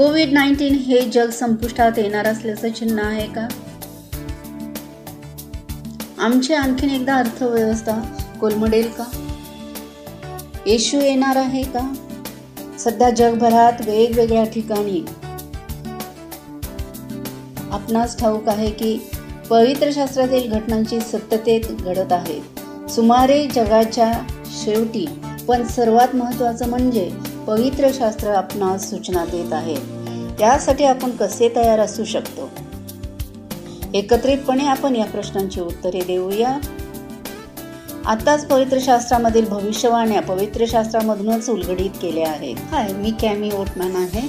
Covid nineteen हे जग संपुष्टात येणार असल्याचं चिन्ह आहे का? आमची आणखीन एकदा अर्थव्यवस्था कोलमडेल का? येशू येणार आहे का? सध्या जगभरात वेगवेगळ्या ठिकाणी आपणास ठाऊक आहे की पवित्र शास्त्रातील घटनांची सत्यतेत घडत आहे. सुमारे जगाच्या शेवटी पण सर्वात महत्त्वाचं म्हणजे पवित्र शास्त्र आपणास सूचना देत आहे. त्यासाठी आपण कसे तयार असू शकतो? एकत्रितपणे आपण या प्रश्नांची उत्तरे देऊया. आताच पवित्र शास्त्रामधील भविष्यवाण्या पवित्र शास्त्रामधूनच उलगडीत केल्या आहेत. हाय मी कॅमी ओटमॅन आहे.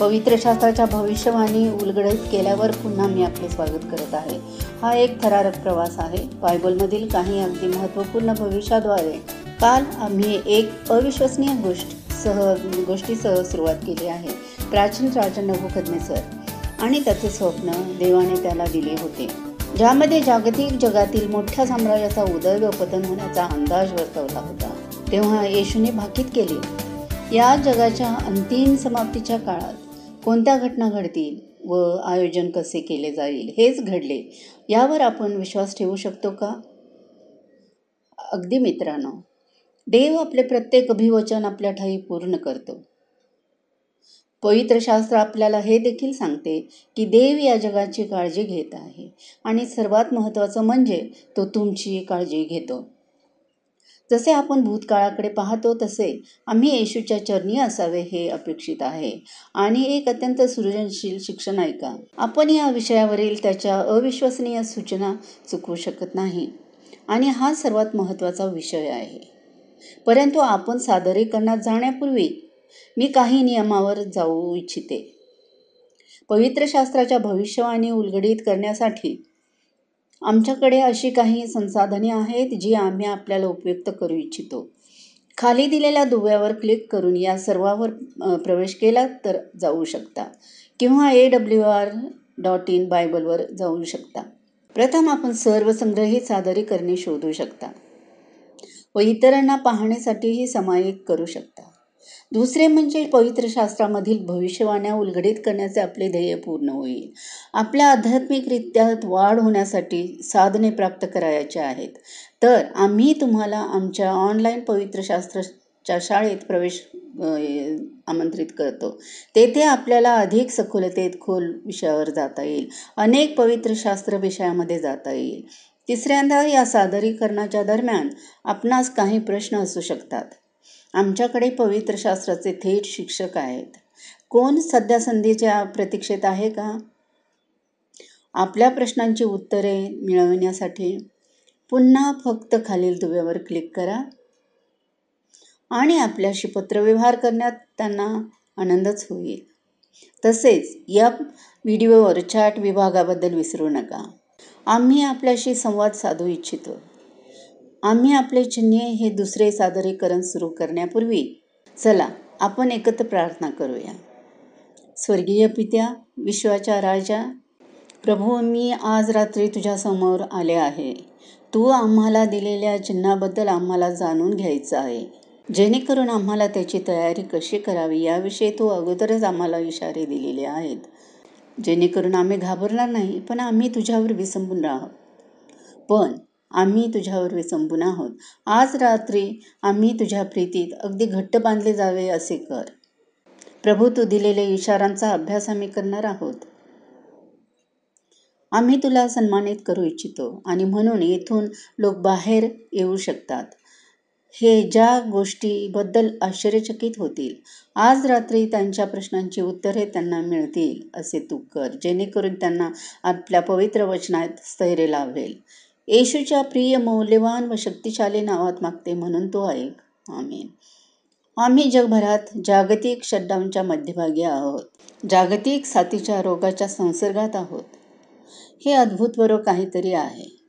पवित्र शास्त्राच्या भविष्यवाणी उलगडीत केल्यावर पुन्हा मी आपले स्वागत करत आहे. हा एक थरारक प्रवास आहे. बायबलमधील काही अगदी महत्त्वपूर्ण भविष्याद्वारे काल आम्ही एक अविश्वसनीय गोष्ट सह गोष्टीसह सुरुवात केली आहे. प्राचीन राजा नभोखदनेसर आणि त्याचे स्वप्न देवाने त्याला दिले होते. ज्यामध्ये जागतिक जगातील मोठ्या साम्राज्याचा उदय व पतन होण्याचा अंदाज वर्तवला होता. तेव्हा येशूने भाकीत केले या जगाच्या अंतिम समाप्तीच्या काळात कोणत्या घटना घडतील व आयोजन कसे केले जाईल हेच घडले यावर आपण विश्वास ठेवू शकतो का? अगदी मित्रांनो देव आपले प्रत्येक अभिवचन आपल्या ठाई पूर्ण करतो. पवित्र शास्त्र आपल्याला हे देखील सांगते की देव या जगाची काळजी घेत आहे आणि सर्वात महत्त्वाचं म्हणजे तो तुमची काळजी घेतो. जसे आपण भूतकाळाकडे पाहतो तसे आम्ही येशूच्या चरणी असावे हे अपेक्षित आहे. आणि एक अत्यंत सृजनशील शिक्षण ऐका आपण या विषयावरील त्याच्या अविश्वसनीय सूचना चुकवू शकत नाही. आणि हा सर्वात महत्त्वाचा विषय आहे. परंतु आपण सादरीकरणात जाण्यापूर्वी मी काही नियमावर जाऊ इच्छिते. पवित्र शास्त्राच्या भविष्यवाणी उलगडीत करण्यासाठी आमच्याकडे अशी काही संसाधने आहेत जी आम्ही आपल्याला उपयुक्त करू इच्छितो. खाली दिलेल्या दुव्यावर क्लिक करून या सर्वावर प्रवेश केला तर जाऊ शकता किंवा A W R dot in बायबलवर जाऊ शकता. प्रथम आपण सर्व संग्रहित सादरीकरणे शोधू शकता. व इतरांना पाहण्यासाठीही समायिक करू शकता. दुसरे म्हणजे पवित्र शास्त्रामधील भविष्यवाण्या उलगडीत करण्याचे आपले ध्येय पूर्ण होईल. आपल्या आध्यात्मिकरित्या वाढ होण्यासाठी साधने प्राप्त करायचे आहेत. तर आम्ही तुम्हाला आमच्या ऑनलाईन पवित्र शास्त्राच्या शाळेत प्रवेश आमंत्रित करतो. तेथे आपल्याला अधिक सखोलतेत खोल विषयावर जाता येईल. अनेक पवित्र शास्त्र विषयामध्ये जाता येईल. तिसऱ्यांदा या सादरीकरणाच्या दरम्यान आपणास काही प्रश्न असू शकतात. आमच्याकडे पवित्र शास्त्राचे थेट शिक्षक आहेत. कोण सध्या संधीच्या प्रतीक्षेत आहे का? आपल्या प्रश्नांची उत्तरे मिळवण्यासाठी पुन्हा फक्त खालील दुव्यावर क्लिक करा. आणि आपल्याशी पत्रव्यवहार करण्यात त्यांना आनंदच होईल. तसेच या व्हिडिओवर चॅट विभागाबद्दल विसरू नका. आम्ही आपल्याशी संवाद साधू इच्छितो. आम्ही आपले चिन्हे हे दुसरे सादरीकरण सुरू करण्यापूर्वी चला आपण एकत्र प्रार्थना करूया. स्वर्गीय पित्या विश्वाच्या राजा प्रभू मी आज रात्री तुझ्यासमोर आले आहे. तू आम्हाला दिलेल्या चिन्हाबद्दल आम्हाला जाणून घ्यायचं आहे. जेणेकरून आम्हाला त्याची तयारी कशी करावी याविषयी तू अगोदरच आम्हाला इशारे दिलेले आहेत. जेणेकरून आम्ही घाबरणार नाही पण आम्ही तुझ्यावर विसंबून आहोत पण आम्ही तुझ्यावर विसंबून आहोत. आज रात्री आम्ही तुझ्या प्रीतीत अगदी घट्ट बांधले जावे असे कर. प्रभू तू दिलेल्या इशारांचा अभ्यास आम्ही करणार आहोत. आम्ही तुला सन्मानित करू इच्छितो आणि म्हणून येथून लोक बाहेर येऊ शकतात. हे ज्या गोष्टीबद्दल आश्चर्यचकित होतील आज रात्री त्यांच्या प्रश्नांची उत्तरे त्यांना मिळतील असे तू कर जेणेकरून त्यांना आपल्या पवित्र वचनात स्थैर्य लाभेल. येशूच्या प्रिय मौल्यवान व शक्तिशाली नावात मागते म्हणून तो ऐक. आम्ही आम्ही जगभरात जागतिक शटडाऊनच्या मध्यभागी आहोत. जागतिक साथीच्या रोगाच्या संसर्गात आहोत. हे अद्भुतवरो काहीतरी आहे.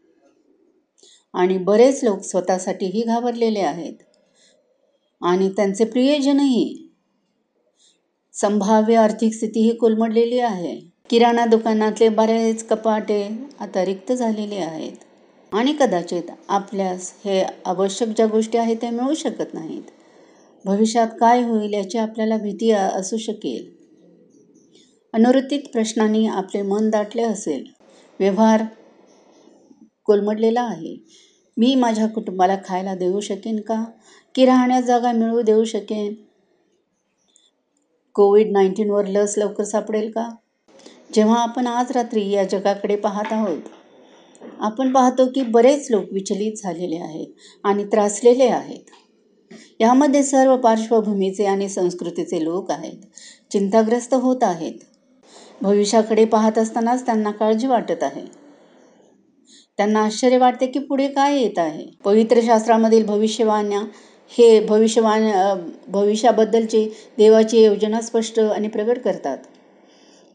आणि बरेच लोक स्वतःसाठीही घाबरलेले आहेत. आणि त्यांचे प्रियजनही. संभाव्य आर्थिक स्थितीही कोलमडलेली आहे. किराणा दुकानातले बरेच कपाटे आता रिक्त झालेले आहेत. आणि कदाचित आपल्यास हे आवश्यक ज्या गोष्टी आहेत त्या मिळू शकत नाहीत. भविष्यात काय होईल याची आपल्याला भीती असू शकेल. अनुरुत्तीत प्रश्नांनी आपले मन दाटले असेल. व्यवहार कोलमडलेला आहे. मी माझ्या कुटुंबाला खायला देऊ शकेन का? की राहण्या जागा मिळवू देऊ शकेन? कोविड नाईन्टीनवर लस लवकर सापडेल का? जेव्हा आपण आज रात्री या जगाकडे पाहत आहोत आपण पाहतो की बरेच लोक विचलित झालेले आहेत आणि त्रासलेले आहेत. यामध्ये सर्व पार्श्वभूमीचे आणि संस्कृतीचे लोक आहेत चिंताग्रस्त होत आहेत. भविष्याकडे पाहत असतानाच त्यांना काळजी वाटत आहे. त्यांना आश्चर्य वाटते की पुढे काय येत आहे. पवित्र शास्त्रामधील भविष्यवाण्या हे भविष्यवाण भविष्याबद्दलची देवाची योजना स्पष्ट आणि प्रगट करतात.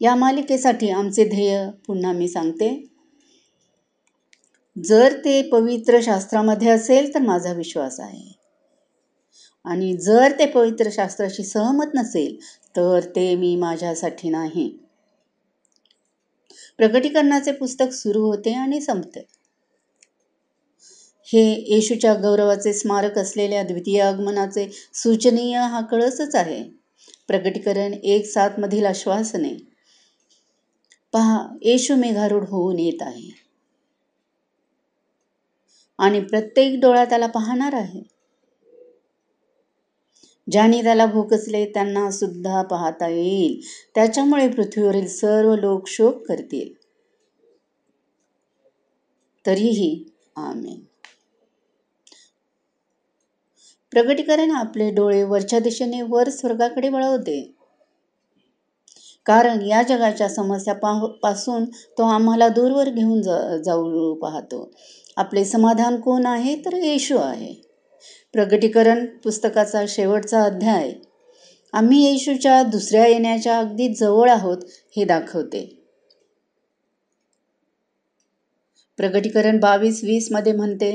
या मालिकेसाठी आमचे ध्येय पुन्हा मी सांगते. जर ते पवित्र शास्त्रामध्ये असेल तर माझा विश्वास आहे. आणि जर ते पवित्र शास्त्राशी सहमत नसेल तर ते मी माझ्यासाठी नाही. प्रकटीकरणाचे पुस्तक सुरू होते आणि संपते. हे येशूच्या गौरवाचे स्मारक असलेल्या द्वितीय आगमनाचे सूचनीय हा कळसच आहे. प्रकटीकरण एक सातमधील आश्वासने. पहा येशू मेघारूढ होऊन येत आहे. आणि प्रत्येक डोळा त्याला पाहणार आहे. ज्यांनी त्याला भोकसले त्यांना सुद्धा पाहता येईल. त्याच्यामुळे पृथ्वीवरील सर्व लोक शोक करतील. तरीही आमेन. प्रगटीकरण आपले डोळे वरच्या दिशेने वर स्वर्गाकडे वळवते. कारण या जगाच्या समस्या पासून तो आम्हाला दूरवर घेऊन जा जाऊ पाहतो. आपले समाधान कोण आहे? तर येशू आहे. प्रगटीकरण पुस्तकाचा शेवटचा अध्याय. आम्ही येशूच्या दुसऱ्या येण्याच्या अगदी जवळ आहोत हे दाखवते. प्रगटीकरण बावीस वीसमध्ये म्हणते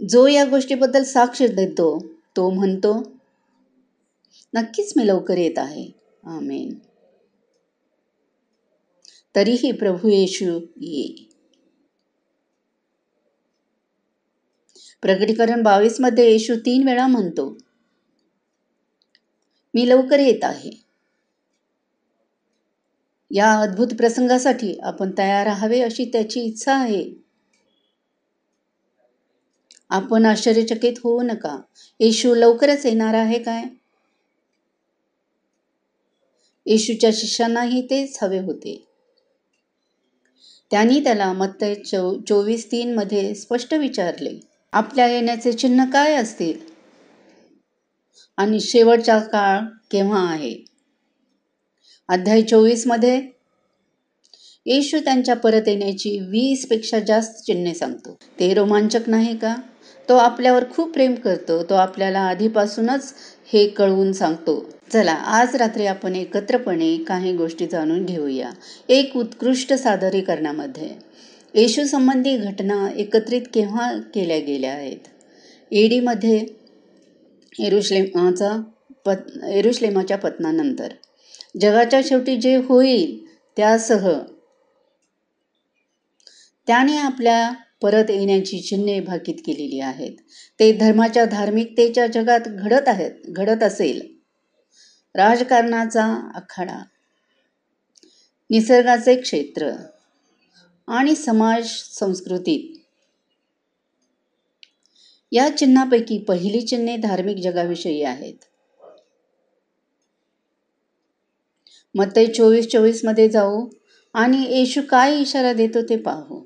जो या गोष्टीबद्दल साक्ष देतो तो म्हणतो नक्कीच मी लवकर येत आहे. आमेन तरीही प्रभू येशू ये. प्रकटीकरण बावीसमध्ये येशू तीन वेळा म्हणतो मी लवकर येत आहे. या अद्भुत प्रसंगासाठी आपण तयार राहावे अशी त्याची इच्छा आहे. आपण आश्चर्यचकित होऊ नका. येशू लवकरच येणार आहे काय? येशूच्या शिष्यांनाही तेच हवे होते. त्यांनी त्याला मत्त चो चोवीस तीन मध्ये स्पष्ट विचारले आपल्या येण्याचे चिन्ह काय असतील? आणि शेवटचा काळ केव्हा आहे? अध्याय चोवीसमध्ये येशू त्यांच्या परत येण्याची वीसपेक्षा जास्त चिन्हे सांगतो. ते रोमांचक नाही का? तो आपल्यावर खूप प्रेम करतो तो आपल्याला आधीपासूनच हे कळवून सांगतो. चला आज रात्री आपण एकत्रपणे काही गोष्टी जाणून घेऊया. एक उत्कृष्ट सादरीकरणामध्ये. येशूसंबंधी घटना एकत्रित केव्हा केल्या गेल्या आहेत? एडीमध्ये एरुश्लेमाचा पत एरुश्लेमाच्या पतनानंतर. जगाच्या शेवटी जे होईल त्यासह त्याने आपल्या परत येण्याची चिन्हे भाकीत केलेली आहेत. ते धर्माच्या धार्मिकतेच्या जगात घडत आहेत घडत असेल. राजकारणाचा आखाडा. निसर्गाचे क्षेत्र. आणि समाज संस्कृतीत या चिन्हापैकी पहिली चिन्हे धार्मिक जगाविषयी आहेत. मते चोवीस चोवीसमध्ये जाऊ आणि येशू काय इशारा देतो ते पाहू.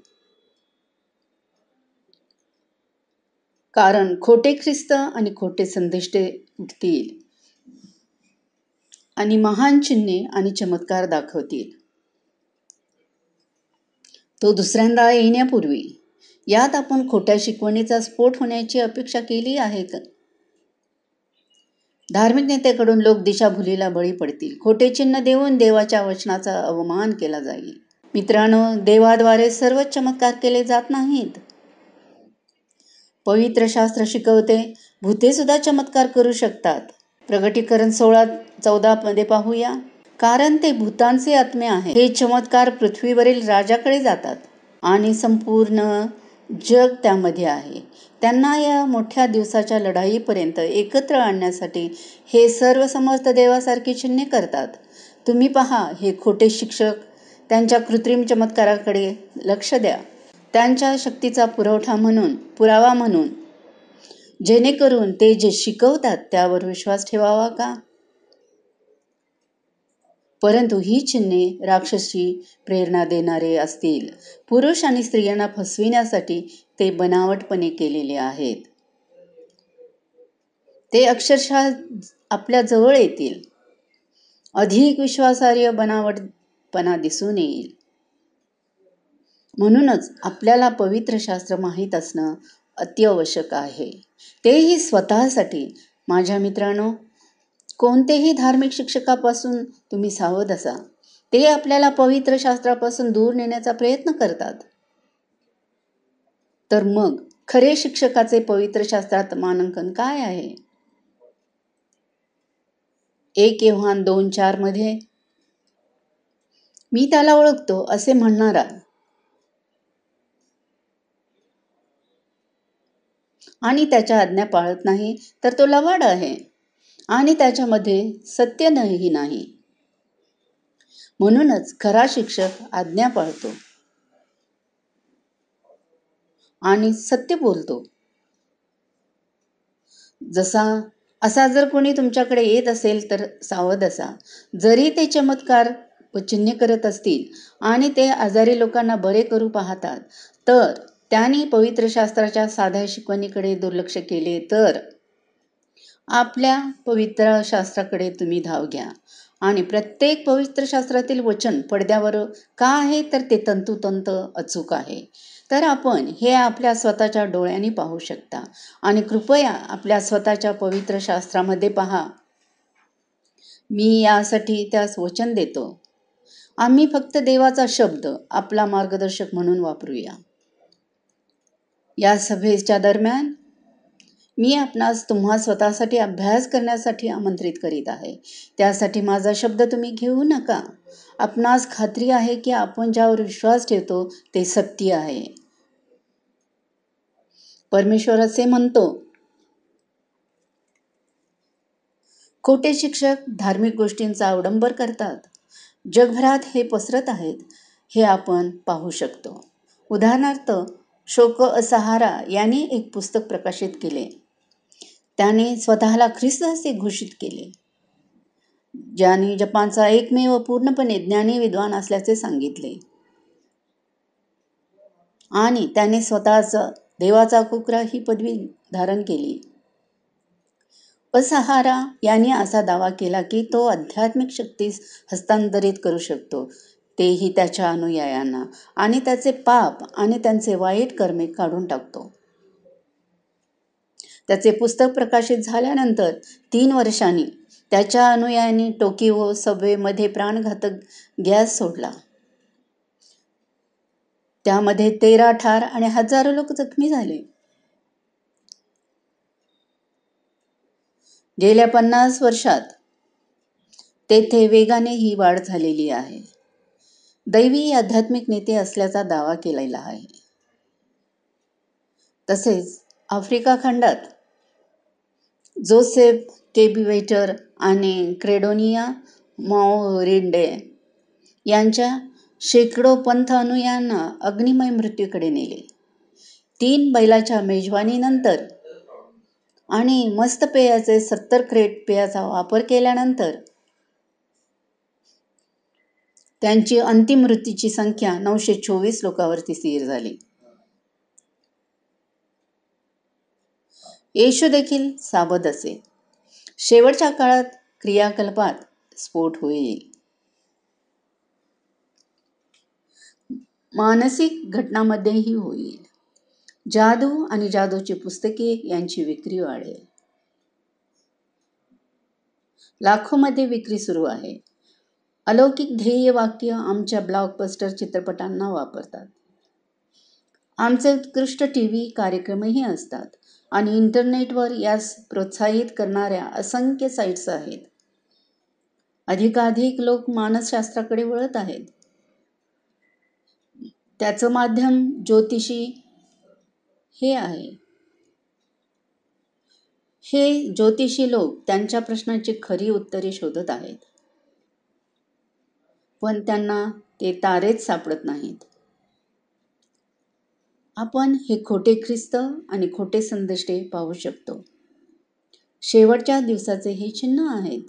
कारण खोटे ख्रिस्त आणि खोटे संदिष्टे उठतील आणि महान चिन्हे आणि चमत्कार दाखवतील. तो दुसऱ्यांदा येण्यापूर्वी. यात आपण खोट्या शिकवणीचा स्फोट होण्याची अपेक्षा केली आहे का? धार्मिक नेत्याकडून लोक दिशाभुलीला बळी पडतील. खोटे चिन्ह देऊन देवाच्या वचनाचा अवमान केला जाईल. मित्रांनो देवाद्वारे सर्व चमत्कार केले जात नाहीत. पवित्र शास्त्र शिकवते भूते सुद्धा चमत्कार करू शकतात. प्रगटीकरण सोळा चौदा मध्ये पाहूया. कारण ते भूतांचे आत्मे आहे हे चमत्कार पृथ्वीवरील राजाकडे जातात आणि संपूर्ण जग त्यामध्ये आहे. त्यांना या मोठ्या दिवसाच्या लढाईपर्यंत एकत्र आणण्यासाठी हे सर्व समर्थ देवासारखी चिन्हे करतात. तुम्ही पहा हे खोटे शिक्षक त्यांच्या कृत्रिम चमत्काराकडे लक्ष द्या. त्यांच्या शक्तीचा पुरवठा म्हणून पुरावा म्हणून. जेणेकरून ते जे शिकवतात त्यावर विश्वास ठेवावा का? परंतु ही चिन्हे राक्षसी प्रेरणा देणारे असतील. पुरुष आणि स्त्रियांना फसविण्यासाठी ते बनावटपणे केलेले आहेत. ते अक्षरशः आपल्या जवळ येतील. अधिक विश्वासार्ह बनावटपणा दिसून येईल. म्हणूनच आपल्याला पवित्र शास्त्र माहीत असणं अत्यावश्यक आहे. तेही स्वतःसाठी. माझ्या मित्रांनो कोणतेही धार्मिक शिक्षकापासून तुम्ही सावध असा. ते आपल्याला पवित्र शास्त्रापासून दूर नेण्याचा प्रयत्न करतात. तर मग खरे शिक्षकाचे पवित्र शास्त्रात मानांकन काय आहे? एक एव्हान दोन चारमध्ये मी त्याला ओळखतो असे म्हणणारा आणि त्याच्या आज्ञा पाळत नाही तर तो लवाड आहे. आणि त्याच्यामध्ये सत्य नाही. नाही म्हणूनच खरा शिक्षक आज्ञा पाळतो. आणि सत्य बोलतो. जसा असा जर कोणी तुमच्याकडे येत असेल तर सावध असा. जरी ते चमत्कार चिन्ह करत असतील आणि ते आजारी लोकांना बरे करू पाहतात तर त्यांनी पवित्र शास्त्राच्या साध्या शिकवणीकडे दुर्लक्ष केले तर आपल्या पवित्र शास्त्राकडे तुम्ही धाव घ्या. आणि प्रत्येक पवित्र शास्त्रातील वचन पडद्यावर का आहे तर ते तंतुतंत अचूक आहे. तर आपण हे आपल्या स्वतःच्या डोळ्यांनी पाहू शकता. आणि कृपया आपल्या स्वतःच्या पवित्र शास्त्रामध्ये पहा. मी यासाठी त्यास वचन देतो. आम्ही फक्त देवाचा शब्द आपला मार्गदर्शक म्हणून वापरूया. या सभेच्या दरम्यान मी आपणास तुम्हा स्वतःसाठी अभ्यास करण्यासाठी आमंत्रित करीत आहे. त्यासाठी माझा शब्द तुम्ही घेऊ नका. आपणास खात्री आहे की आपण ज्यावर विश्वास ठेवतो ते सत्य आहे. परमेश्वर असे म्हणतो खोटे शिक्षक धार्मिक गोष्टींचा अवडंबर करतात. जगभरात हे पसरत आहेत हे आपण पाहू शकतो. उदाहरणार्थ शोक असहारा यांनी एक पुस्तक प्रकाशित केले. त्याने स्वतःला ख्रिस्त असे घोषित केले. ज्याने जपानचा एकमेव पूर्णपणे ज्ञानी विद्वान असल्याचे सांगितले. आणि त्याने स्वतःचा देवाचा कुकरा ही पदवी धारण केली. असहारा यांनी असा दावा केला की तो आध्यात्मिक शक्तीस हस्तांतरित करू शकतो. तेही त्याच्या अनुयायांना आणि त्याचे पाप आणि त्यांचे वाईट कर्मे काढून टाकतो. त्याचे पुस्तक प्रकाशित झाल्यानंतर तीन वर्षांनी त्याच्या अनुयायांनी टोकियो सबवेमध्ये प्राणघातक गॅस सोडला. त्यामध्ये तेरा ठार आणि हजारो लोक जखमी झाले. गेल्या पन्नास वर्षात तेथे वेगाने ही वाढ झालेली आहे. दैवी आध्यात्मिक नेते असल्याचा दावा केलेला आहे. तसेच आफ्रिका खंडात जोसेफ केबिवेटर आणि क्रेडोनिया मॉरिंडे यांच्या शेकडो पंथ अनुयांना अग्निमय मृत्यूकडे नेले. तीन बैलाच्या मेजवानीनंतर आणि मस्त पेयाचे सत्तर क्रेट पेयाचा वापर केल्यानंतर त्यांची अंतिम मृत्यूची संख्या नऊशे चोवीस लोकांवरती स्थिर झाली. येशू देखील सावध असे. शेवटच्या काळात क्रियाकल्पात स्फोट होईल. मानसिक घटनामध्येही होईल. जादू आणि जादूची पुस्तके यांची विक्री वाढेल. लाखोमध्ये विक्री सुरू आहे. अलौकिक ध्येय वाक्य आमच्या ब्लॉकबस्टर चित्रपटांना वापरतात. आमचे उत्कृष्ट टी व्ही कार्यक्रमही असतात. आणि इंटरनेटवर यास प्रोत्साहित करणाऱ्या असंख्य साईट्स आहेत. अधिकाधिक लोक मानसशास्त्राकडे वळत आहेत. त्याचं माध्यम ज्योतिषी हे आहे. हे ज्योतिषी लोक त्यांच्या प्रश्नाची खरी उत्तरे शोधत आहेत. पण त्यांना ते तारेच सापडत नाहीत. आपण हे खोटे ख्रिस्त आणि खोटे संदेष्टे पाहू शकतो. शेवटच्या दिवसाचे हे चिन्ह आहेत.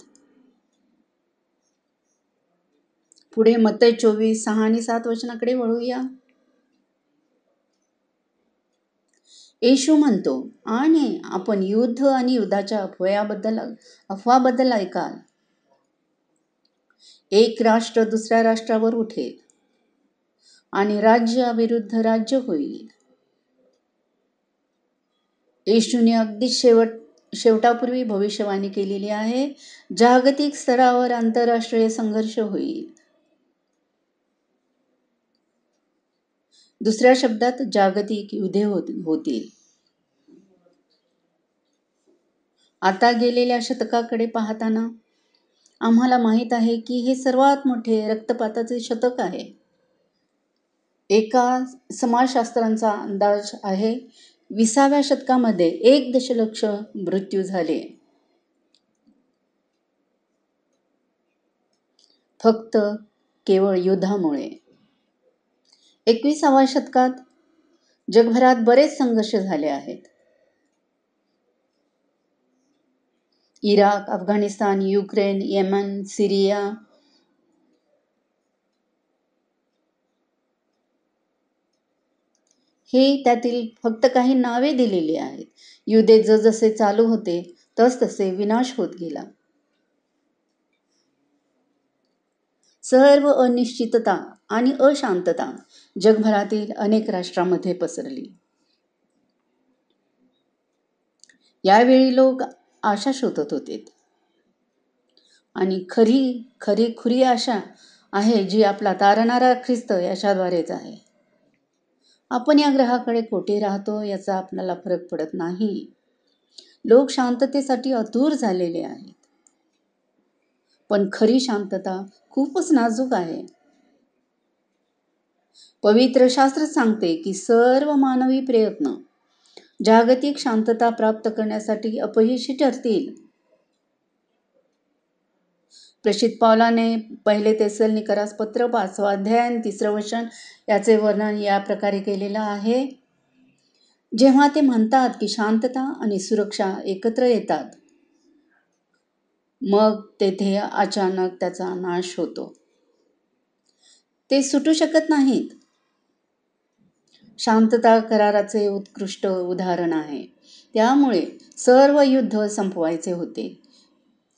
पुढे मतय चोवीस सहा आणि सात वचनाकडे वळूया. येशू म्हणतो आणि आपण युद्ध आणि युद्धाच्या अफवयाबद्दल अफवाबद्दल ऐकाल. एक राष्ट्र दुसऱ्या राष्ट्रावर उठेल आणि राज्याविरुद्ध राज्य होईल. येशूने अगदी शेवट शेवटापूर्वी भविष्यवाणी केलेली आहे. जागतिक स्तरावर आंतरराष्ट्रीय संघर्ष होईल. दुसऱ्या शब्दात जागतिक युद्धे होतील. आता गेलेल्या शतकाकडे पाहताना आम्हाला माहीत आहे की हे सर्वात मोठे रक्तपाताचे शतक आहे. एका समाजशास्त्रांचा अंदाज आहे विसाव्या शतकामध्ये एक दशलक्ष मृत्यू झाले. फक्त केवळ युद्धामुळे. एकविसाव्या शतकात जगभरात बरेच संघर्ष झाले आहेत. Iraq Afghanistan Ukraine Yemen Syria हे त्यातील फक्त काही नावे दिलेली आहेत. युद्धे जसजसे चालू होते तस तसे विनाश होत गेला. सर्व अनिश्चितता आणि अशांतता जगभरातील अनेक राष्ट्रांमध्ये पसरली. यावेळी लोक आशा शोधत होते. आणि खरी खरी खुरी आशा आहे जी आपला तारणारा ख्रिस्त याच्याद्वारेच आहे. आपण या ग्रहाकडे कोठे राहतो याचा आपल्याला फरक पडत नाही. लोक शांततेसाठी अतूर झालेले आहेत. पण खरी शांतता खूपच नाजूक आहे. पवित्र शास्त्र सांगते की सर्व मानवी प्रयत्न जागतिक शांतता प्राप्त करण्यासाठी अपयशी ठरतील. प्रशित पावलाने पहिले तेसल निकरास पत्र पाचवा अध्याय तिसरं वचन याचे वर्णन या प्रकारे केलेलं आहे. जेव्हा ते म्हणतात की शांतता आणि सुरक्षा एकत्र येतात मग तेथे अचानक त्याचा नाश होतो. ते सुटू शकत नाहीत. शांतता कराराचे उत्कृष्ट उदाहरण आहे. त्यामुळे सर्व युद्ध संपवायचे होते.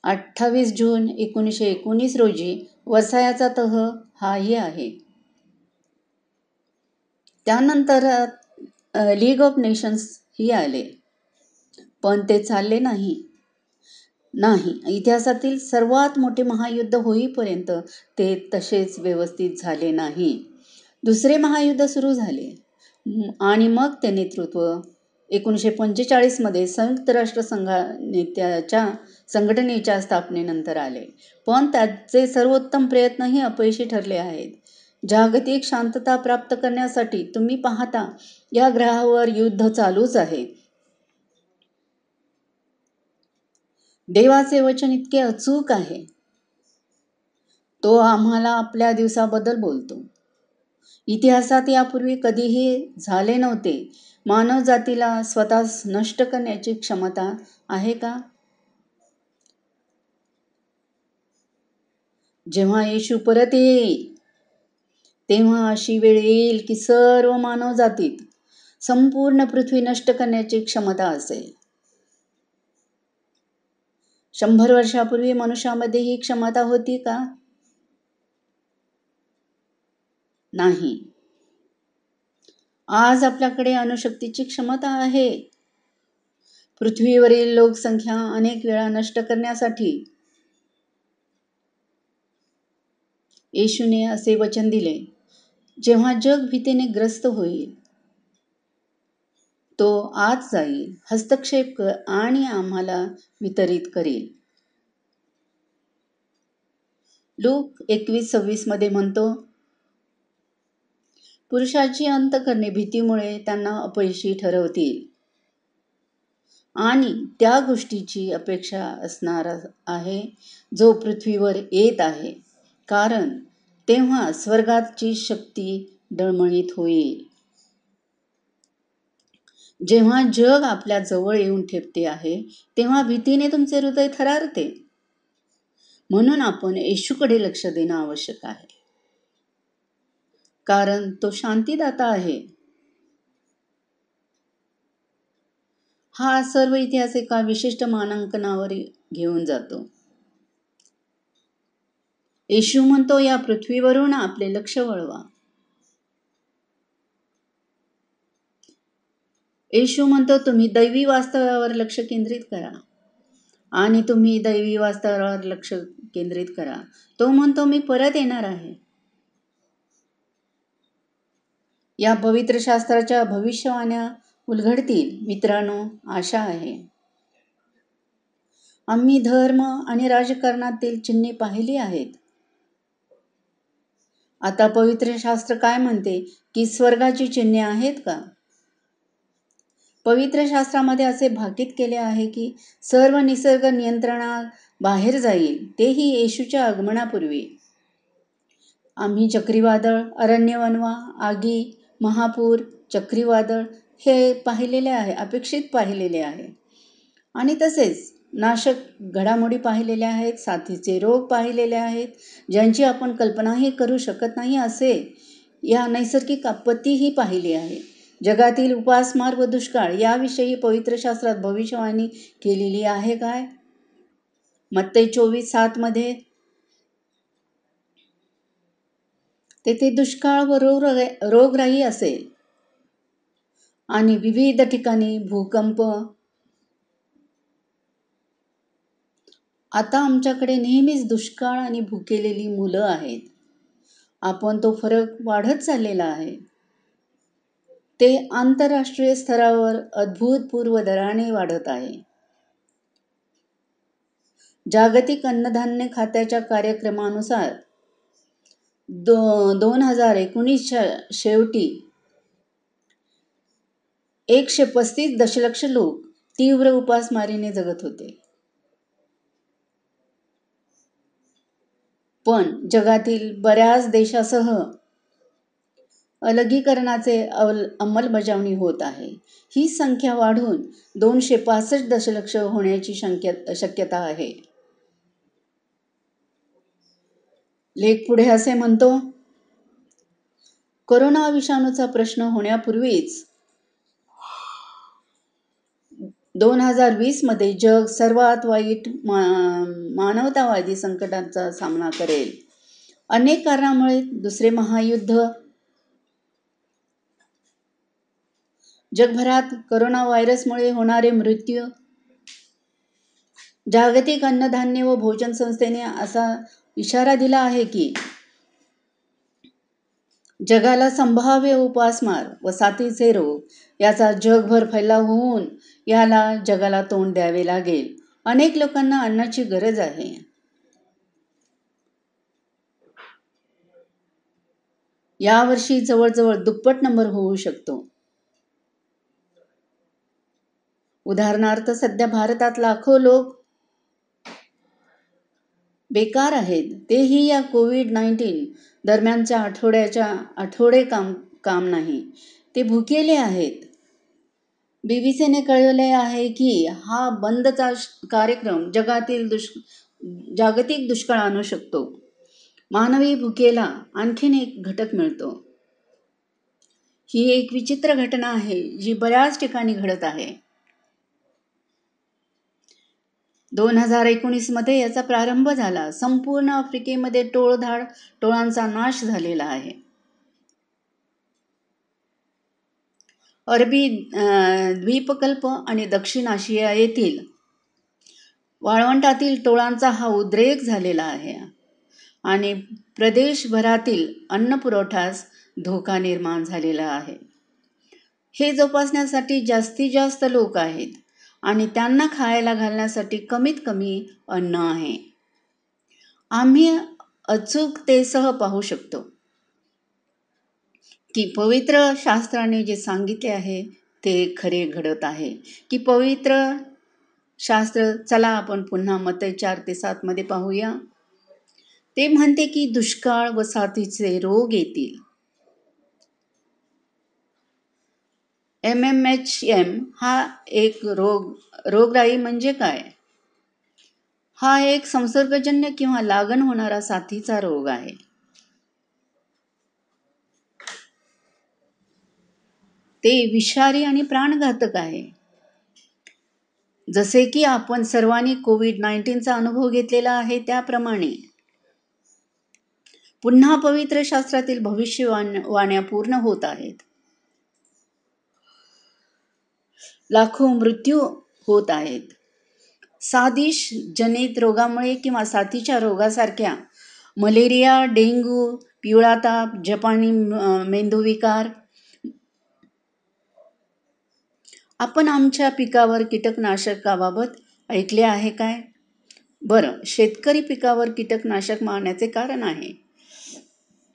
अठ्ठावीस जून एकोणीसशे एकोणीस रोजी वसायाचा तह हाही आहे. त्यानंतर लीग ऑफ नेशन्स ही आले. पण ते चालले नाही. नाही इतिहासातील सर्वात मोठे महायुद्ध होईपर्यंत ते तसेच व्यवस्थित झाले नाही. दुसरे महायुद्ध सुरू झाले. आणि मग ते नेतृत्व एकोणीसशे पंचेचाळीसमध्ये संयुक्त राष्ट्र संघाने संघटनेच्या स्थापनेनंतर आले. पण त्याचे सर्वोत्तम प्रयत्नही अपयशी ठरले आहेत. जागतिक शांतता प्राप्त करण्यासाठी तुम्ही पाहता या ग्रहावर युद्ध चालूच आहे. देवाचे वचन इतके अचूक आहे. तो आम्हाला आपल्या दिवसाबद्दल बोलतो. इतिहासात यापूर्वी कधीही झाले नव्हते. मानव जातीला स्वतःस नष्ट करण्याची क्षमता आहे का? जेव्हा येशू परत येईल तेव्हा अशी वेळ येईल की सर्व मानव जातीत संपूर्ण पृथ्वी नष्ट करण्याची क्षमता असेल. शंभर वर्षापूर्वी मनुष्यामध्ये ही क्षमता होती का? नाही. आज आपल्याकडे अणुशक्तीची क्षमता आहे. पृथ्वीवरील लोकसंख्या अनेक वेळा नष्ट करण्यासाठी येशूने असे वचन दिले जेव्हा जग भीतीने ग्रस्त होईल तो आत जाईल हस्तक्षेप कर आणि आम्हाला वितरित करेल. लोक एकवीस सव्वीसमध्ये म्हणतो पुरुषाची अंतकरणे भीतीमुळे त्यांना अपयशी ठरवतील. आणि त्या गोष्टीची अपेक्षा असणार आहे जो पृथ्वीवर येत आहे. कारण तेव्हा स्वर्गाची शक्ती डळमळीत होईल. जेव्हा जग आपल्या जवळ येऊन ठेपते आहे तेव्हा भीतीने तुमचे हृदय थरारते. म्हणून आपण येशूकडे लक्ष देणं आवश्यक आहे. कारण तो शांतीदाता आहे. हा सर्व इतिहास एका विशिष्ट मानांकनावर घेऊन जातो. येशू म्हणतो या पृथ्वीवरून आपले लक्ष वळवा. येशू म्हणतो तुम्ही दैवी वास्तवावर लक्ष केंद्रित करा आणि तुम्ही दैवी वास्तवावर लक्ष केंद्रित करा. तो म्हणतो मी परत येणार आहे. या पवित्र शास्त्राच्या भविष्यवाण्या उलगडतील. मित्रांनो आशा आहे. आम्ही धर्म आणि राजकारणातील चिन्हे पाहिली आहेत. आता पवित्र शास्त्र काय म्हणते? की स्वर्गाची चिन्हे आहेत का? पवित्र शास्त्रामध्ये असे भाकीत केले आहे की सर्व निसर्ग नियंत्रणा बाहेर जाईल तेही येशूच्या आगमनापूर्वी. आम्ही चक्रीवादळ अरण्यवनवा आगी महापूर चक्रीवादळ हे पाहिलेले आहे अपेक्षित पाहिलेले आहे. आणि तसेच नाशक घडामोडी पाहिलेल्या आहेत साथीचे रोग पाहिलेले आहेत ज्यांची आपण कल्पनाही करू शकत नाही असे या नैसर्गिक आपत्तीही पाहिली आहे. जगातील उपासमार व दुष्काळ याविषयी पवित्र शास्त्रात भविष्यवाणी केलेली आहे काय? मत्ते चोवीस सातमध्ये तेथे दुष्काळ व रोग रोगराई असेल. आणि विविध ठिकाणी भूकंप. आता आमच्याकडे नेहमीच दुष्काळ आणि भुकेलेली मुलं आहेत. आपण तो फरक वाढत चाललेला आहे. ते आंतरराष्ट्रीय स्तरावर अद्भुतपूर्व दराने वाढत आहे. जागतिक अन्नधान्य खात्याच्या कार्यक्रमानुसार दो दोन हजार एकोणीसच्या शेवटी एकशे पस्तीस दशलक्ष लोक तीव्र उपासमारीने जगत होते. पण जगातील बऱ्याच देशासह अलगीकरणाचे अवल अंमलबजावणी होत आहे. ही संख्या वाढून दोनशे पासष्ट दशलक्ष होण्याची शंक्य शक्यता आहे. लेख पुढे असे म्हणतो कोरोना विषाणूचा प्रश्न होण्यापूर्वीच दोन हजार वीसमध्ये जग सर्वात वाईट मा मानवतावादी संकटांचा सामना करेल. अनेक कारणामुळे दुसरे महायुद्ध जगभरात करोना व्हायरसमुळे होणारे मृत्यू जागतिक अन्नधान्य व भोजन संस्थेने असा इशारा दिला आहे की जगाला संभाव्य उपासमार व साथीचे रोग याचा जगभर फैलाव होऊन याला जगाला तोंड द्यावे लागेल. अनेक लोकांना अन्नाची गरज आहे. यावर्षी जवळजवळ दुप्पट नंबर होऊ शकतो. उदाहरणार्थ सध्या भारतात लाखो लोक बेकार आहेत. तेही या कोविड नाईन्टीन दरम्यानच्या आठवड्याच्या आठवडे काम काम नाही. ते भुकेले आहेत. बी बी सीने कळवले आहे की हा बंदचा कार्यक्रम जगातील दुष् जागतिक दुष्काळ आणू शकतो. मानवी भुकेला आणखीन एक घटक मिळतो. ही एक विचित्र घटना आहे जी बऱ्याच ठिकाणी घडत आहे. दोन हजार एकोणीसमध्ये याचा प्रारंभ झाला. संपूर्ण आफ्रिकेमध्ये टोळधाड टोळांचा नाश झालेला आहे. अरबी द्वीपकल्प आणि दक्षिण आशिया येथील वाळवंटातील टोळांचा हा उद्रेक झालेला आहे आणि प्रदेशभरातील अन्नपुरवठास धोका निर्माण झालेला आहे. हे जोपासण्यासाठी जास्तीत जास्त लोक आहेत. आणि त्यांना खायला घालण्यासाठी कमीत कमी अन्न आहे. आम्ही अचूकतेसह पाहू शकतो. की पवित्र शास्त्राने जे सांगितले आहे ते खरे घडत आहे. की पवित्र शास्त्र चला आपण पुन्हा मते चार ते सातमध्ये पाहूया. ते म्हणते की दुष्काळ व साथीचे रोग येतील. एम एम एच एम हा एक रोग रोगराई म्हणजे काय? हा एक संसर्गजन्य किंवा लागण होणारा साथीचा रोग आहे. ते विषारी आणि प्राणघातक आहे. जसे की आपण सर्वांनी कोविड नाईन्टीनचा अनुभव घेतलेला आहे त्याप्रमाणे. पुन्हा पवित्र शास्त्रातील भविष्यवाण्या पूर्ण होत आहेत. लाखो मृत्यू होत आहेत. सादिश जनित रोगामुळे किंवा साथीच्या रोगासारख्या मलेरिया डेंग्यू पिवळा ताप जपानी मेंदूविकार आपण आमच्या पिकावर कीटकनाशकाबाबत ऐकले आहे काय? बरं शेतकरी पिकावर कीटकनाशक मारण्याचे कारण आहे.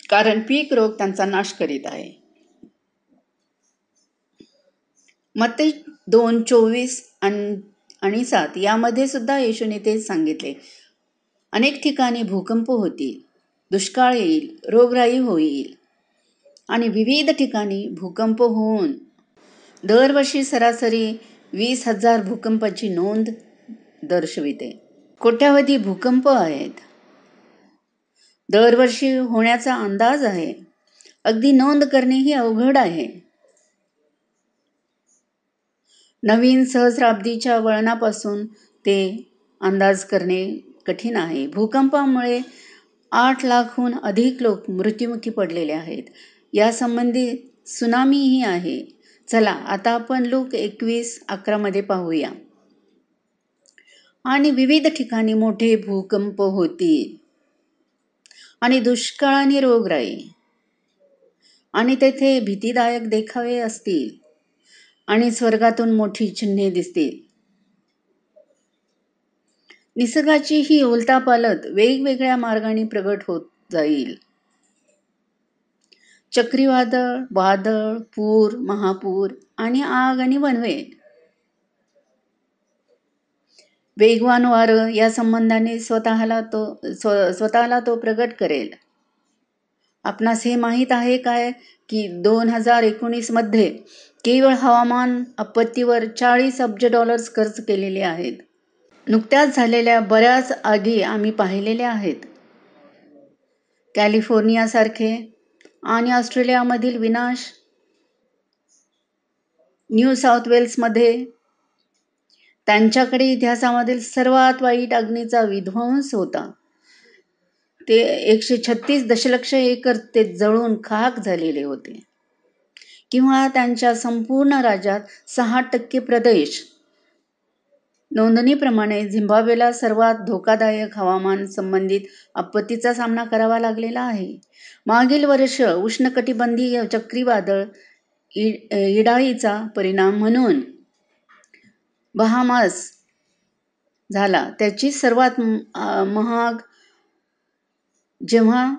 कारण पीक रोग त्यांचा नाश करीत आहे. मते दोन चोवीस आणि सात यामध्ये सुद्धा येशूने तेच सांगितले. अनेक ठिकाणी भूकंप होतील दुष्काळ येईल रोगराई होईल आणि विविध ठिकाणी भूकंप होऊन दरवर्षी सरासरी वीस हजार भूकंपाची नोंद दर्शविते. कोट्यावधी भूकंप आहेत. दरवर्षी होण्याचा अंदाज आहे. अगदी नोंद करणे ही अवघड आहे. नवीन सहस्राब्दीच्या वळणापासून ते अंदाज करणे कठीण आहे. भूकंपामुळे आठ लाखहून अधिक लोक मृत्युमुखी पडलेले आहेत. यासंबंधी सुनामीही आहे. चला आता आपण लोक एकवीस अकरामध्ये पाहूया. आणि विविध ठिकाणी मोठे भूकंप होतील. आणि दुष्काळ आणि रोगराई. आणि तेथे भीतीदायक देखावे असतील. आणि स्वर्गातून मोठी चिन्हे दिसतील. निसर्गाची ही उलतापालत वेगवेगळ्या मार्गाने प्रगट होत जाईल. चक्रीवादळ वादळ पूर महापूर आणि आग आणि वनवे वेगवान वारं या संबंधाने स्वतःला तो स्व स्वतःला तो प्रगट करेल. आपणास हे माहीत आहे काय की दोन हजार एकोणीसमध्ये केवळ हवामान आपत्तीवर चाळीस अब्ज डॉलर्स खर्च केलेले आहेत. नुकत्याच झालेल्या बऱ्याच आगी आम्ही पाहिलेल्या आहेत. कॅलिफोर्नियासारखे आणि ऑस्ट्रेलियामधील विनाश न्यू साऊथ वेल्समध्ये त्यांच्याकडे इतिहासामधील सर्वात वाईट अग्नीचा विध्वंस होता. ते एकशे छत्तीस दशलक्ष एकर ते जळून खाक झालेले होते. किंवा त्यांच्या संपूर्ण राज्यात सहा टक्के प्रदेश. नोंदणीप्रमाणे झिम्बाब्वेला सर्वात धोकादायक हवामान संबंधित आपत्तीचा सामना करावा लागलेला आहे. मागील वर्ष उष्णकटिबंधीय चक्रीवादळ इ इडाईचा परिणाम म्हणून बहामास झाला. त्याची सर्वात महाग जेव्हा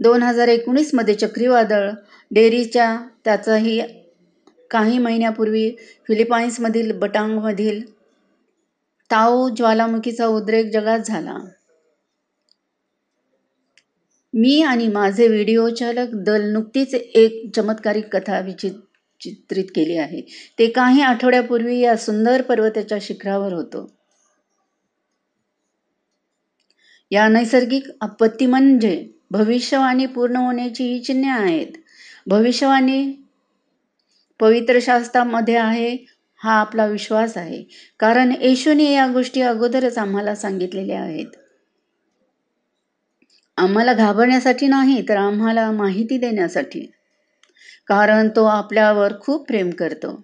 दोन हजार एकोणीसमध्ये चक्रीवादळ डेअरीच्या त्याचाही काही महिन्यापूर्वी फिलिपाईन्समधील बटांगमधील ताओ ज्वालामुखीचा उद्रेक जगात झाला. मी आणि माझे व्हिडिओ चालक दल नुकतीच एक चमत्कारिक कथा विचित चित्रित केली आहे. ते काही आठवड्यापूर्वी या सुंदर पर्वताच्या शिखरावर होतो. या नैसर्गिक आपत्ती म्हणजे भविष्यवाणी पूर्ण होण्याची ही चिन्हे आहेत. भविष्यवाणी पवित्र शास्त्रामध्ये आहे हा आपला विश्वास आहे. कारण येशूने या गोष्टी अगोदरच आम्हाला सांगितलेल्या आहेत. आम्हाला घाबरण्यासाठी नाही तर आम्हाला माहिती देण्यासाठी. कारण तो आपल्यावर खूप प्रेम करतो.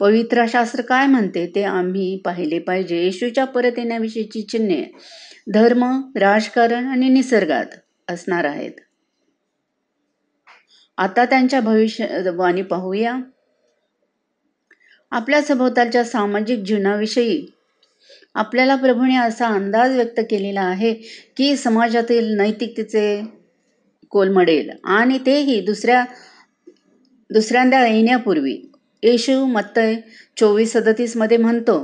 पवित्र शास्त्र काय म्हणते ते आम्ही पाहिले पाहिजे. येशूच्या परत येण्याविषयीची चिन्हे धर्म राजकारण आणि निसर्गात असणार आहेत. आता त्यांच्या भविष्यवाणी पाहूया. आपल्या सभोवतालच्या सामाजिक जीवनाविषयी आपल्याला प्रभूने असा अंदाज व्यक्त केलेला आहे की समाजातील नैतिकतेचे कोलमडेल आणि तेही दुसऱ्या दुसऱ्यांदा येण्यापूर्वी. येशू मत्तय चोवीस सदतीसमध्ये म्हणतो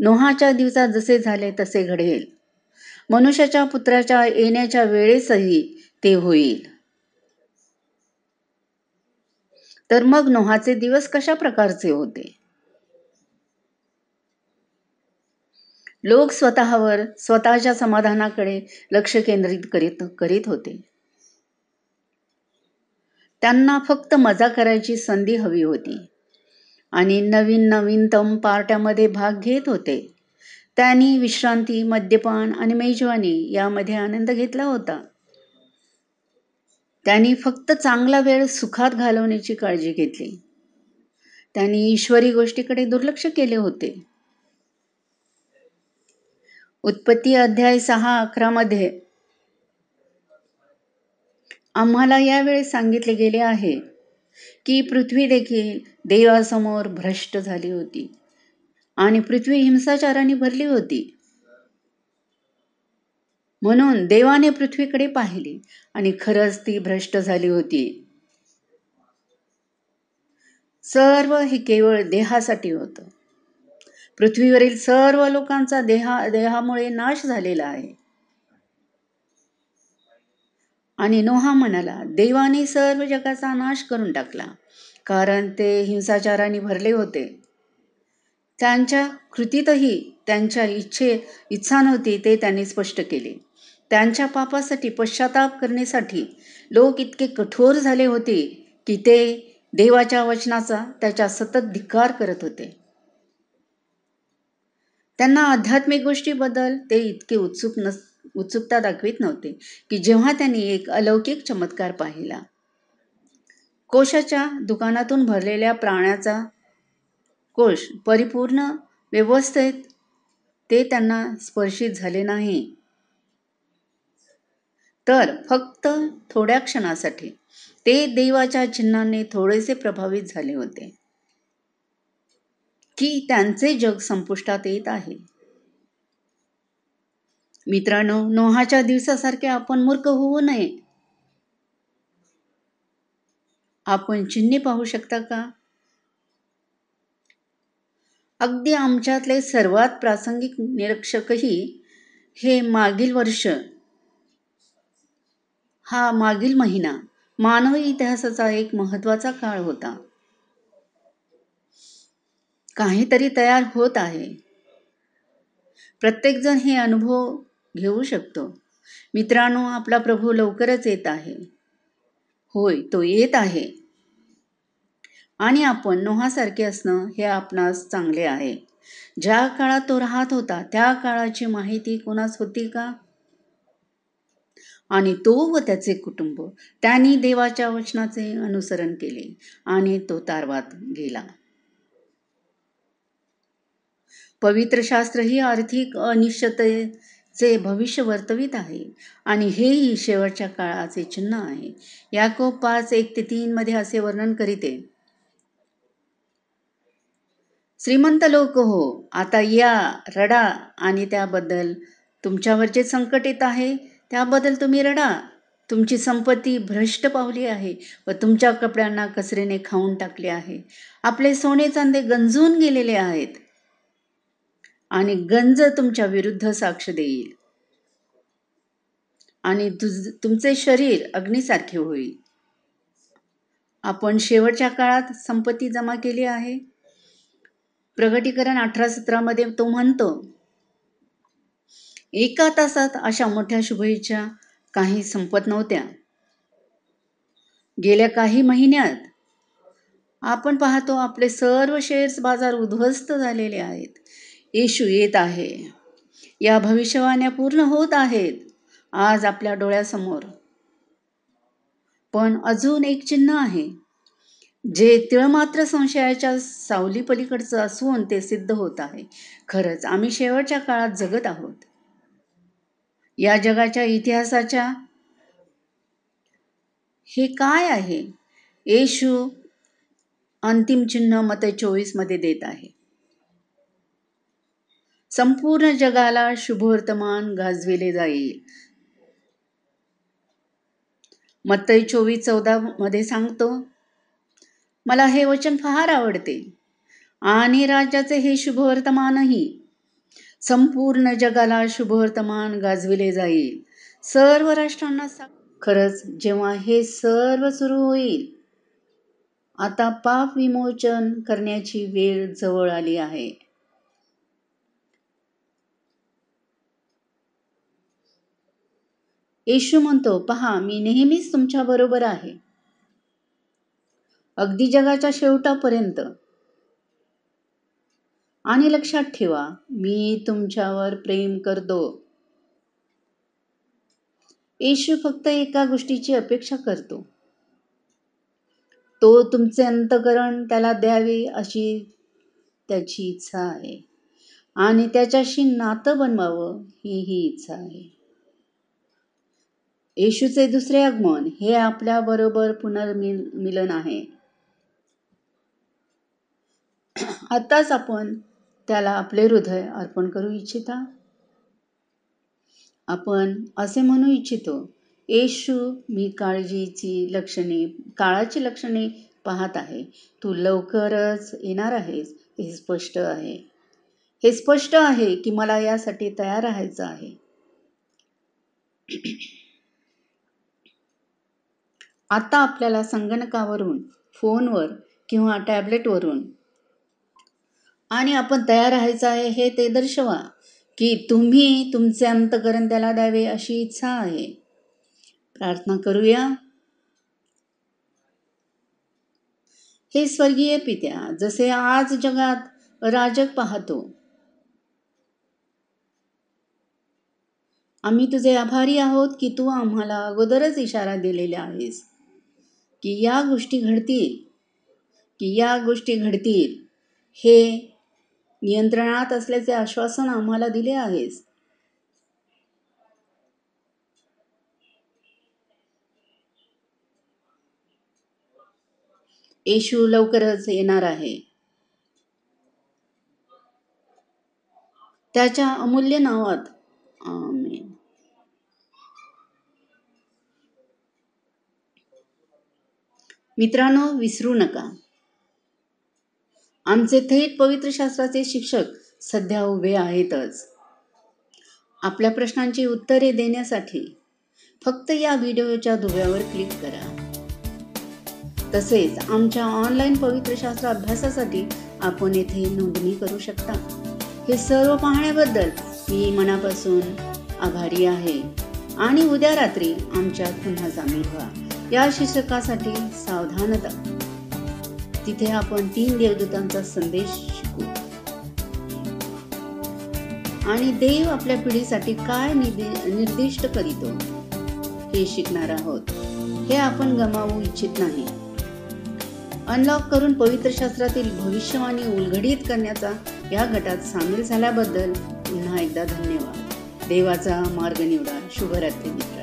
नोहाच्या दिवसात जसे झाले तसे घडेल. मनुष्याच्या पुत्राच्या येण्याच्या वेळेसही ते होईल. तर मग नोहाचे दिवस कशा प्रकारचे होते? लोक स्वतःवर स्वतःच्या समाधानाकडे लक्ष केंद्रित करीत करीत होते. त्यांना फक्त मजा करायची संधी हवी होती. आणि नवीन नवीनतम पार्ट्यामध्ये भाग घेत होते. त्यांनी विश्रांती मद्यपान आणि मेजवानी यामध्ये आनंद घेतला होता. त्यांनी फक्त चांगला वेळ सुखात घालवण्याची काळजी घेतली. त्यांनी ईश्वरी गोष्टीकडे दुर्लक्ष केले होते. उत्पत्ती अध्याय सहा अकरा मध्ये आम्हाला यावेळी सांगितले गेले आहे की पृथ्वी देखील देवासमोर भ्रष्ट झाली होती आणि पृथ्वी हिंसाचाराने भरली होती. म्हणून देवाने पृथ्वीकडे पाहिले आणि खरंच ती भ्रष्ट झाली होती. सर्व हे केवळ देहासाठी होतं. पृथ्वीवरील सर्व लोकांचा देहा देहामुळे नाश झालेला आहे. आणि नोहा म्हणाला देवाने सर्व जगाचा नाश करून टाकला कारण ते हिंसाचाराने भरले होते. त्यांच्या कृतीतही त्यांच्या इच्छे इच्छा नव्हती ते त्यांनी स्पष्ट केले. त्यांच्या पापासाठी पश्चाताप करण्यासाठी लोक इतके कठोर झाले होते की ते देवाच्या वचनाचा त्याच्या सतत धिक्कार करत होते. त्यांना आध्यात्मिक गोष्टीबद्दल ते इतके उत्सुक नस उत्सुकता दाखवित नव्हते की जेव्हा त्यांनी एक अलौकिक चमत्कार पाहिला. कोशाच्या दुकानातून भरलेल्या प्राण्याचा कोश परिपूर्ण व्यवस्थेत ते त्यांना स्पर्शित झाले नाही. तर फक्त थोड्या क्षणासाठी. ते देवाच्या चिन्हाने थोडेसे प्रभावित झाले होते. की त्यांचे जग संपुष्टात येत आहे. मित्रांनो नोहाच्या दिवसासारखे आपण मूर्ख होऊ नये. आपण चिन्हे पाहू शकता का? अगदी आमच्यातले सर्वात प्रासंगिक निरीक्षकही हे मागील वर्ष हा मागील महिना. मानवी इतिहासाचा एक महत्त्वाचा काळ होता. काहीतरी तयार होत आहे. प्रत्येकजण हे अनुभव घेऊ शकतो. मित्रांनो आपला प्रभू लवकरच येत आहे. होय तो येत आहे. आणि आपण नोहासारखे असणं हे आपणास चांगले आहे. ज्या काळात तो राहत होता त्या काळाची माहिती कोणास होती का? आणि तो व त्याचे कुटुंब त्यांनी देवाच्या वचनाचे अनुसरण केले आणि तो तारवात गेला. पवित्र शास्त्र ही आर्थिक अनिश्चिततेचे भविष्य वर्तवित आहे आणि हेही शेवटच्या काळाचे चिन्ह आहे. याकोब पाच एक ते तीन मध्ये असे वर्णन करीते. श्रीमंत लोक हो आता या रडा आणि त्याबद्दल तुमच्यावर जे संकट येत आहे? त्याबद्दल तुम्ही रडा. तुमची संपत्ती भ्रष्ट पावली आहे व तुमच्या कपड्यांना कचरेने खाऊन टाकले आहे. आपले सोने चांदे गंजून गेलेले आहेत. आणि गंज तुमच्या विरुद्ध साक्ष देईल. आणि तुमचे शरीर अग्नीसारखे होईल. आपण शेवटच्या काळात संपत्ती जमा केली आहे. प्रगटीकरण अठरा सतरामध्ये तो म्हणतो एका तासात अशा मोठ्या शुभेच्छा काही संपत नव्हत्या. गेल्या काही महिन्यात आपण पाहतो आपले सर्व शेअर्स बाजार उद्ध्वस्त झालेले आहेत. येशू येत आहे. या भविष्यवाण्या पूर्ण होत आहेत. आज आपल्या डोळ्यासमोर. पण अजून एक चिन्ह आहे. जे तिळमात्र संशयाच्या सावली पलीकडचं असून ते सिद्ध होत आहे. खरंच आम्ही शेवटच्या काळात जगत आहोत. या जगाच्या इतिहासाच्या? हे काय आहे? येशू अंतिम चिन्ह मत चोवीसमध्ये देत आहे. संपूर्ण जगाला शुभवर्तमान गाजविले जाईल. मत्तई चोवीस चौदा मध्ये सांगतो मला हे वचन फार आवडते आणि राज्याचे हे शुभवर्तमानही संपूर्ण जगाला शुभवर्तमान गाजविले जाईल. सर्व राष्ट्रांना सा खरंच जेव्हा हे सर्व सुरू होईल आता पाप विमोचन करण्याची वेळ जवळ आली आहे. येशू म्हणतो पहा मी नेहमीच तुमच्या बरोबर आहे. अगदी जगाच्या शेवटापर्यंत आणि लक्षात ठेवा मी तुमच्यावर प्रेम करतो. येशू फक्त एका गोष्टीची अपेक्षा करतो. तो तुमचे अंतकरण त्याला द्यावे अशी त्याची इच्छा आहे. आणि त्याच्याशी नातं बनवावं ही ही इच्छा आहे. येशूचे दुसरे आगमन हे आपल्या बरोबर पुनर्मिलन आहे. आताच आपण त्याला आपले हृदय अर्पण करू इच्छिता. आपण असे म्हणू इच्छितो येशू मी काळजीची लक्षणे काळाची लक्षणे पाहत आहे. तू लवकरच येणार आहेस हे स्पष्ट आहे. हे स्पष्ट आहे की मला यासाठी तयार राहायचं आहे. आता आपल्याला संगणकावरून फोनवर किंवा टॅबलेटवरून आणि आपण तयार राहायचं आहे हे ते दर्शवा की तुम्ही तुमचे अंतकरण त्याला द्यावे अशी इच्छा आहे. प्रार्थना करूया. हे स्वर्गीय पित्या जसे आज जगात राजक पाहतो आम्ही तुझे आभारी आहोत की तू आम्हाला अगोदरच इशारा दिलेला आहेस की या गोष्टी घडतील की या गोष्टी घडतील हे नियंत्रणात असल्याचे आश्वासन आम्हाला दिले आहेस. येशू लवकरच येणार आहे. त्याच्या अमूल्य नावात आमेन. मित्रांनो विसरू नका. आमचे थेट पवित्र शास्त्राचे शिक्षक सध्या उभे आहेतच. आपल्या प्रश्नांची उत्तरे देण्यासाठी फक्त या व्हिडिओच्या दुव्यावर क्लिक करा. तसेच आमच्या ऑनलाईन पवित्र शास्त्र अभ्यासासाठी आपण येथे नोंदणी करू शकता. हे सर्व पाहण्याबद्दल मी मनापासून आभारी आहे. आणि उद्या रात्री आमच्यात पुन्हा सामील व्हा. या शिक्षकासाठी सावधानता. तिथे आपण तीन देवदूतांचा संदेश शिकू. आणि देव आपल्या पिढीसाठी काय निर्दिष्ट करीतो हे शिकणार आहोत. हे आपण गमावू इच्छित नाही. अनलॉक करून पवित्र शास्त्रातील भविष्यवाणी उलगडीत करण्याचा या गटात सामील झाल्याबद्दल पुन्हा एकदा धन्यवाद. देवाचा मार्ग निवडा. शुभरात्री मित्र